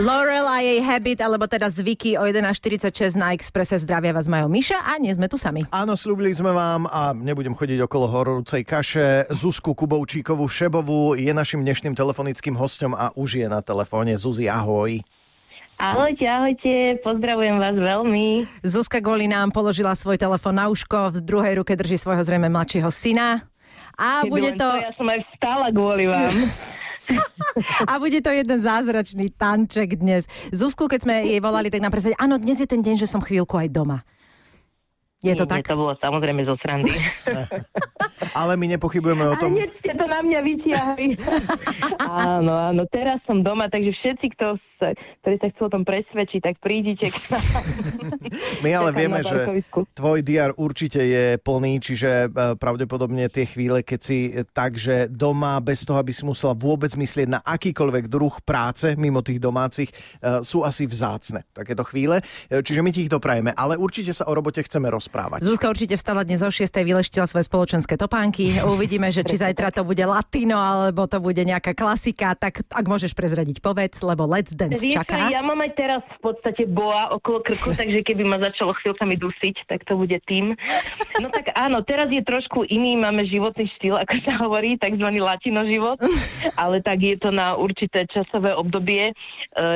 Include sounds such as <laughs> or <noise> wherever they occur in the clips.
Laurel a jej Habit, alebo teda zvyky o 11.46 na Expresse. Zdravia vás majú Miša a nie sme tu sami. Áno, slúbili sme vám a nebudem chodiť okolo horúcej kaše. Zuzku Kubovčíkovú Šebovú je našim dnešným telefonickým hostom a už je na telefóne. Zuzi, ahoj. Ahojte, ahojte, pozdravujem vás veľmi. Zuzka Goli nám položila svoj telefón na uško, v druhej ruke drží svojho zrejme mladšieho syna. A Keby bude len to... Ja som aj vstala kvôli vám. <laughs> A bude to jeden zázračný tanček dnes. Zuzku, keď sme jej volali, tak nám presvedčili, áno, dnes je ten deň, že som chvíľku aj doma. Je to Nie, tak? To bolo samozrejme zo srandy. Ale my nepochybujeme o A tom... hneď ste to na mňa vytiahli. <laughs> áno, áno, teraz som doma, takže všetci, kto sa, ktorí sa chcú o tom presvedčiť, tak prídite k nám. My ale vieme, že tvoj diar určite je plný, čiže e, pravdepodobne tie chvíle, keď si e, tak, že doma, bez toho, aby si musela vôbec myslieť na akýkoľvek druh práce mimo tých domácich, e, sú asi vzácne takéto chvíle. Čiže my ti ich doprajeme, ale určite sa o robote chceme rozprávať. Zuzka určite vstala dnes o 6. vyleštila svoje spoločenské topánky. Uvidíme, že či zajtra to bude latino, alebo to bude nejaká klasika. Tak ak môžeš prezradiť, povedz, lebo Let's Dance Vieš, čaká. ja mám aj teraz v podstate boa okolo krku, <laughs> takže keby ma začalo chvíľkami dusiť, tak to bude tým. No tak áno, teraz je trošku iný, máme životný štýl, ako sa hovorí, takzvaný latino život, <laughs> ale tak je to na určité časové obdobie. E,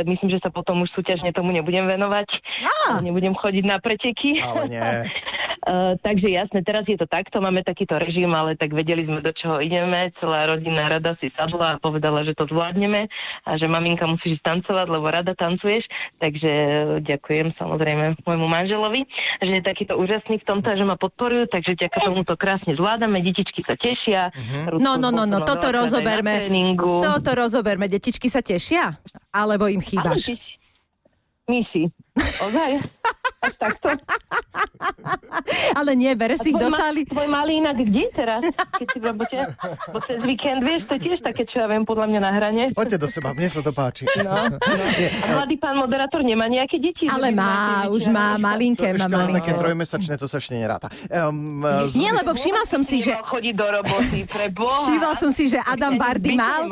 myslím, že sa potom už súťažne tomu nebudem venovať. Á! Nebudem chodiť na preteky. Ale nie. <laughs> Uh, takže jasne, teraz je to takto, máme takýto režim, ale tak vedeli sme, do čoho ideme. Celá rodinná rada si sadla a povedala, že to zvládneme a že maminka musíš tancovať, lebo rada tancuješ. Takže uh, ďakujem samozrejme môjmu manželovi, že je takýto úžasný v tomto, že ma podporujú, takže ďaká tomu to krásne zvládame, detičky sa tešia. Rúdku No, no, no, no, toto rozoberme. Toto rozoberme. Detičky sa tešia? Alebo im chýbaš? Myši. Ozaj? <laughs> Až takto? Ale nie, bereš si ich do ma- sály. tvoj malý inak kde teraz? Keď si v robote? Bo cez víkend, vieš, to tiež také, čo ja viem, podľa mňa na hrane. Poďte do seba, mne sa to páči. No, <laughs> no. A mladý pán moderátor nemá nejaké deti? Ale má, už má malinké, má Ešte len také malinké. trojmesačné, to sa ešte neráta. Um, Nie, lebo všimla som si, že chodiť do roboty, pre Boha. Všimla som si, že Adam z Bardy mal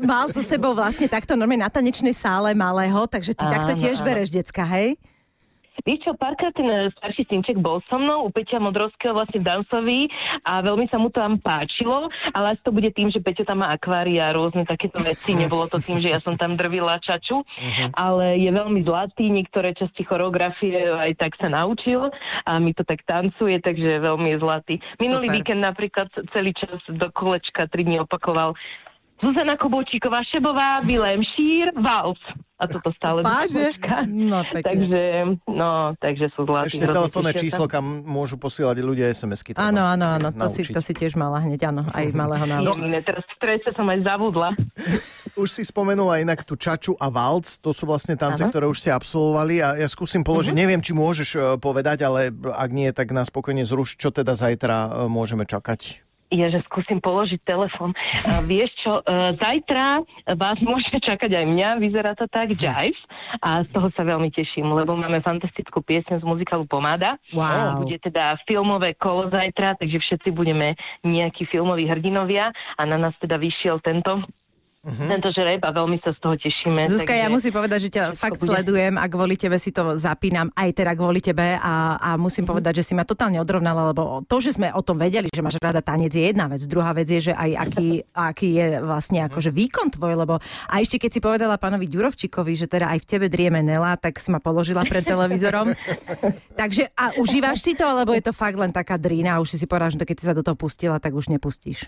mal so sebou vlastne takto normálne na tanečnej sále malého, takže ty Áno, takto tiež áno. bereš decka, hej? Vieš čo, párkrát ten starší synček bol so mnou u Peťa Modrovského vlastne v Dancovi a veľmi sa mu tam páčilo, ale asi to bude tým, že Peťo tam má akvária a rôzne takéto veci. Nebolo to tým, že ja som tam drvila čaču, ale je veľmi zlatý, niektoré časti choreografie aj tak sa naučil a mi to tak tancuje, takže veľmi je zlatý. Minulý Super. víkend napríklad celý čas do kolečka 3 dní opakoval Zuzana Kobočíková, Šebová, Vilém Šír, Vals. A toto stále Páže? No pekne. Takže, no, takže sú zlatí. Ešte telefónne číslo, kam môžu posielať ľudia SMS-ky. Áno, áno, áno, to si, to si tiež mala hneď, áno, aj malého No, naučiť. iné, teraz v strese som aj zavudla. Už si spomenula inak tú čaču a valc, to sú vlastne tance, Áno. ktoré už ste absolvovali a ja skúsim položiť, Mhm. neviem, či môžeš e, povedať, ale ak nie, tak nás spokojne zruš, čo teda zajtra e, môžeme čakať. Je, že skúsim položiť telefon. A vieš čo, e, zajtra vás môže <laughs> čakať aj mňa, vyzerá to tak, Jive. A z toho sa veľmi teším, lebo máme fantastickú piesň z muzikálu Pomáda. Wow. Bude teda filmové kolo zajtra, takže všetci budeme nejakí filmoví hrdinovia a na nás teda vyšiel tento Mhm. tento žreb a veľmi sa z toho tešíme. Zuzka, ja takže- musím povedať, že ťa fakt bude. sledujem a kvôli tebe si to zapínam, aj teda kvôli tebe a, a musím Mhm. povedať, že si ma totálne odrovnala, lebo to, že sme o tom vedeli, že máš rada tanec je jedna vec, druhá vec je, že aj aký, aký je vlastne akože výkon tvoj, lebo a ešte keď si povedala pánovi Ďurovčíkovi, že teda aj v tebe drieme Nela, tak si ma položila pred televízorom. <laughs> Takže a užívaš si to, alebo je to fakt len taká drína a už si si povedala, že keď si sa do toho pustila, tak už nepustíš.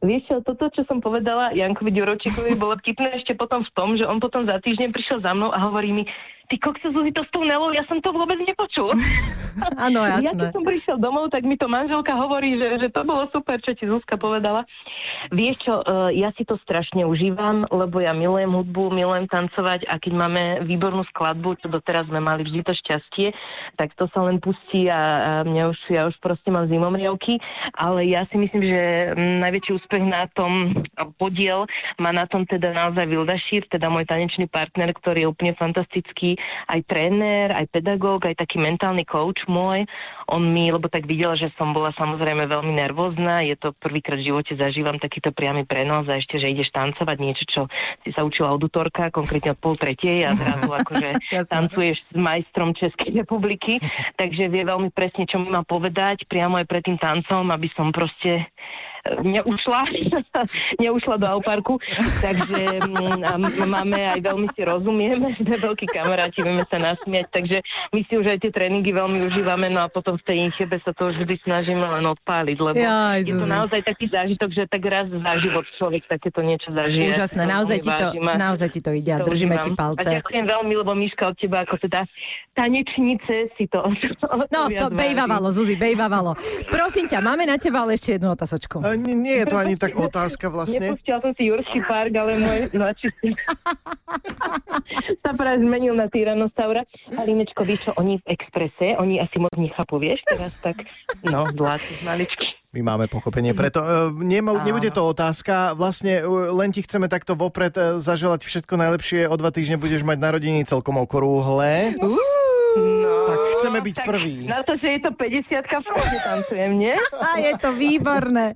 Vieš čo, toto, čo som povedala Jankovi Ďuročíkovi, bolo vtipné ešte potom v tom, že on potom za týždeň prišiel za mnou a hovorí mi, ty kokso Zuzi, to s tou Nelou, ja som to vôbec nepočul. <laughs> Áno, Ja jasné. keď som prišiel domov, tak mi to manželka hovorí, že, že to bolo super, čo ti Zuzka povedala. Vieš čo, e, ja si to strašne užívam, lebo ja milujem hudbu, milujem tancovať a keď máme výbornú skladbu, čo doteraz sme mali vždy to šťastie, tak to sa len pustí a, a mňa už, ja už proste mám zimomriavky, ale ja si myslím, že najväčší úspech na tom podiel má na tom teda naozaj Vilda Šír, teda môj tanečný partner, ktorý je úplne fantastický aj tréner, aj pedagóg, aj taký mentálny coach môj. On mi, lebo tak videl, že som bola samozrejme veľmi nervózna, je to prvýkrát v živote zažívam takýto priamy prenos a ešte, že ideš tancovať niečo, čo si sa učila od auditorka, konkrétne od pol tretej a zrazu <laughs> akože tancuješ s majstrom Českej republiky, <laughs> takže vie veľmi presne, čo mi má povedať priamo aj pred tým tancom, aby som proste neušla, <laughs> neušla do Auparku, takže mm, máme aj veľmi si rozumieme, <laughs> sme veľkí kamaráti, vieme sa nasmiať, takže my si už aj tie tréningy veľmi užívame, no a potom v tej inchebe sa to vždy snažíme len odpáliť, lebo ja, je to naozaj taký zážitok, že tak raz za život človek takéto niečo zažije. Úžasné, naozaj ti, to, naozaj ti to ide a držíme ti palce. A ďakujem veľmi, lebo Miška od teba ako teda tanečnice si to... <laughs> No, to bejvavalo, Zuzi, bejvavalo. Prosím ťa, máme na teba ale ešte jednu otázočku nie, nie je to ani tak otázka vlastne. Nepustila som si Jurský park, ale môj mladší sa práve zmenil na Tyrannosaura. A Linečko, víš čo, oni v Exprese, oni asi moc nechápu, vieš, teraz tak, no, dláci maličky. My máme pochopenie, preto nemo, nebude to otázka, vlastne uh, len ti chceme takto vopred uh, zaželať všetko najlepšie, o dva týždne budeš mať narodení celkom okrúhle. Uh. No, tak chceme byť tak prvý. Na to, že je to 50 v tancujem, nie? <laughs> A je to výborné.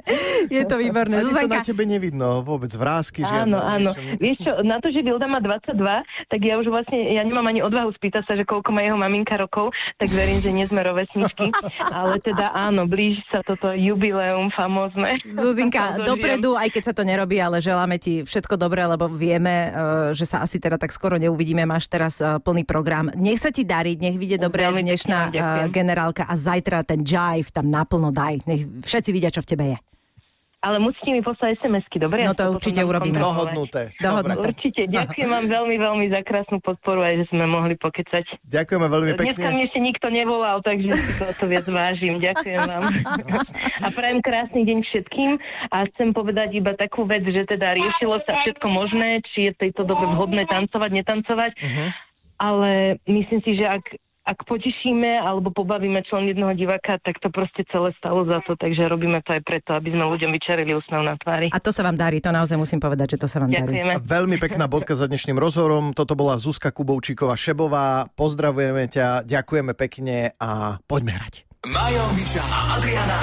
Je to výborné. Ani Zuzanka... to na tebe nevidno, vôbec vrázky, žiadne. Áno, áno. Niečo. Vieš čo, na to, že Vilda má 22, tak ja už vlastne, ja nemám ani odvahu spýtať sa, že koľko má jeho maminka rokov, tak verím, že nie sme rovesničky. ale teda áno, blíži sa toto jubileum famózne. Zuzinka, <laughs> dopredu, aj keď sa to nerobí, ale želáme ti všetko dobré, lebo vieme, eh, že sa asi teda tak skoro neuvidíme. Máš teraz eh, plný program. Nech sa ti dariť, nech vidie dobre dnešná uh, generálka a zajtra ten jive tam naplno daj. Nech všetci vidia, čo v tebe je. Ale musíte mi poslať SMS-ky, dobre? No to určite urobíme. Dohodnuté. Dohodnuté. Určite. Ďakujem vám veľmi, veľmi za krásnu podporu aj, že sme mohli pokecať. Ďakujeme veľmi pekne. Dneska mi ešte nikto nevolal, takže si to, to viac vážim. Ďakujem vám. a prajem krásny deň všetkým a chcem povedať iba takú vec, že teda riešilo sa všetko možné, či je v tejto dobe vhodné tancovať, netancovať. Uh-huh ale myslím si, že ak, ak potešíme alebo pobavíme člen jedného diváka, tak to proste celé stalo za to, takže robíme to aj preto, aby sme ľuďom vyčarili úsmev na tvári. A to sa vám darí, to naozaj musím povedať, že to sa vám Ďakujeme. darí. Veľmi pekná bodka za dnešným rozhovorom. Toto bola Zuzka Kubovčíková Šebová. Pozdravujeme ťa, ďakujeme pekne a poďme hrať. Majo, Miša a Adriana.